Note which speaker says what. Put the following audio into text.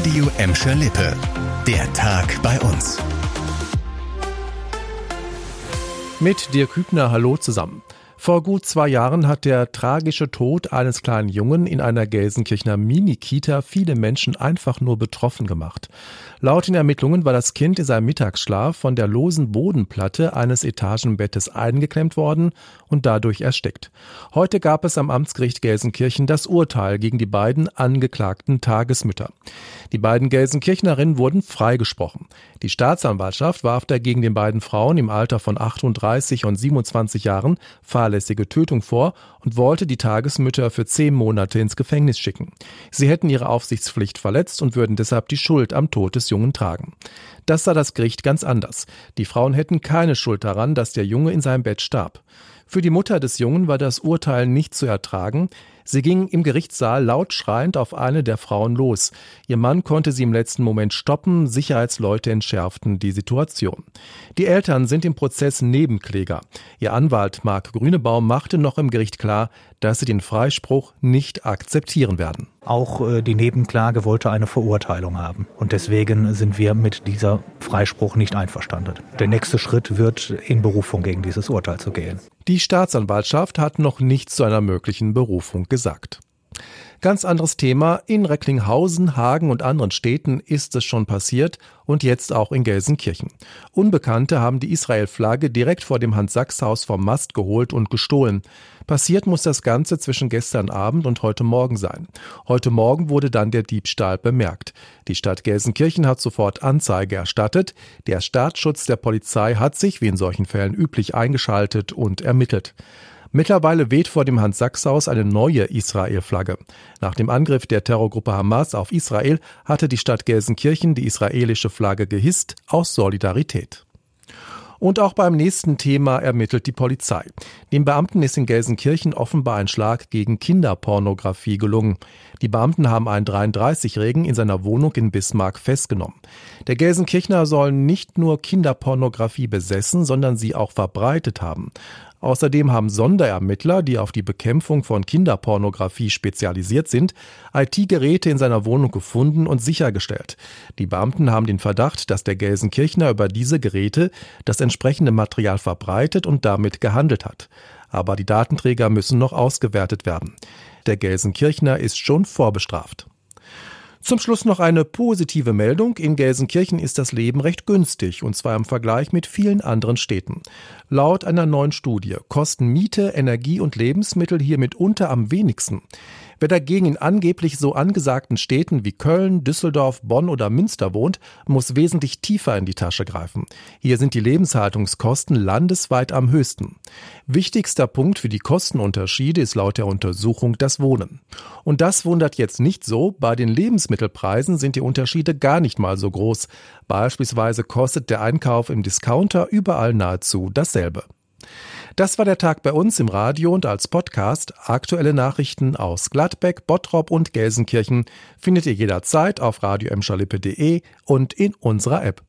Speaker 1: Radio Emscher Lippe. Der Tag bei uns.
Speaker 2: Mit dir Kübner, hallo zusammen. Vor gut zwei Jahren hat der tragische Tod eines kleinen Jungen in einer Gelsenkirchener Mini-Kita viele Menschen einfach nur betroffen gemacht. Laut den Ermittlungen war das Kind in seinem Mittagsschlaf von der losen Bodenplatte eines Etagenbettes eingeklemmt worden und dadurch erstickt. Heute gab es am Amtsgericht Gelsenkirchen das Urteil gegen die beiden angeklagten Tagesmütter. Die beiden Gelsenkirchnerinnen wurden freigesprochen. Die Staatsanwaltschaft warf dagegen den beiden Frauen im Alter von 38 und 27 Jahren fahrlässige Tötung vor und wollte die Tagesmütter für zehn Monate ins Gefängnis schicken. Sie hätten ihre Aufsichtspflicht verletzt und würden deshalb die Schuld am Tod des Jungen tragen. Das sah das Gericht ganz anders. Die Frauen hätten keine Schuld daran, dass der Junge in seinem Bett starb. Für die Mutter des Jungen war das Urteil nicht zu ertragen. Sie ging im Gerichtssaal laut schreiend auf eine der Frauen los. Ihr Mann konnte sie im letzten Moment stoppen, Sicherheitsleute entschärften die Situation. Die Eltern sind im Prozess Nebenkläger. Ihr Anwalt Marc Grünebaum machte noch im Gericht klar, dass sie den Freispruch nicht akzeptieren werden.
Speaker 3: Auch äh, die Nebenklage wollte eine Verurteilung haben. Und deswegen sind wir mit dieser Freispruch nicht einverstanden. Der nächste Schritt wird in Berufung gegen dieses Urteil zu gehen.
Speaker 2: Die Staatsanwaltschaft hat noch nichts zu einer möglichen Berufung gesagt. Ganz anderes Thema. In Recklinghausen, Hagen und anderen Städten ist es schon passiert und jetzt auch in Gelsenkirchen. Unbekannte haben die Israel-Flagge direkt vor dem Hans-Sachs-Haus vom Mast geholt und gestohlen. Passiert muss das Ganze zwischen gestern Abend und heute Morgen sein. Heute Morgen wurde dann der Diebstahl bemerkt. Die Stadt Gelsenkirchen hat sofort Anzeige erstattet. Der Staatsschutz der Polizei hat sich, wie in solchen Fällen üblich, eingeschaltet und ermittelt. Mittlerweile weht vor dem Hans-Sachs-Haus eine neue Israel-Flagge. Nach dem Angriff der Terrorgruppe Hamas auf Israel hatte die Stadt Gelsenkirchen die israelische Flagge gehisst aus Solidarität. Und auch beim nächsten Thema ermittelt die Polizei. Dem Beamten ist in Gelsenkirchen offenbar ein Schlag gegen Kinderpornografie gelungen. Die Beamten haben einen 33-Jährigen in seiner Wohnung in Bismarck festgenommen. Der Gelsenkirchner soll nicht nur Kinderpornografie besessen, sondern sie auch verbreitet haben. Außerdem haben Sonderermittler, die auf die Bekämpfung von Kinderpornografie spezialisiert sind, IT-Geräte in seiner Wohnung gefunden und sichergestellt. Die Beamten haben den Verdacht, dass der Gelsenkirchner über diese Geräte das entsprechende Material verbreitet und damit gehandelt hat. Aber die Datenträger müssen noch ausgewertet werden. Der Gelsenkirchner ist schon vorbestraft. Zum Schluss noch eine positive Meldung. In Gelsenkirchen ist das Leben recht günstig, und zwar im Vergleich mit vielen anderen Städten. Laut einer neuen Studie kosten Miete, Energie und Lebensmittel hier mitunter am wenigsten. Wer dagegen in angeblich so angesagten Städten wie Köln, Düsseldorf, Bonn oder Münster wohnt, muss wesentlich tiefer in die Tasche greifen. Hier sind die Lebenshaltungskosten landesweit am höchsten. Wichtigster Punkt für die Kostenunterschiede ist laut der Untersuchung das Wohnen. Und das wundert jetzt nicht so, bei den Lebensmittelpreisen sind die Unterschiede gar nicht mal so groß. Beispielsweise kostet der Einkauf im Discounter überall nahezu dasselbe. Das war der Tag bei uns im Radio und als Podcast. Aktuelle Nachrichten aus Gladbeck, Bottrop und Gelsenkirchen findet ihr jederzeit auf radio und in unserer App.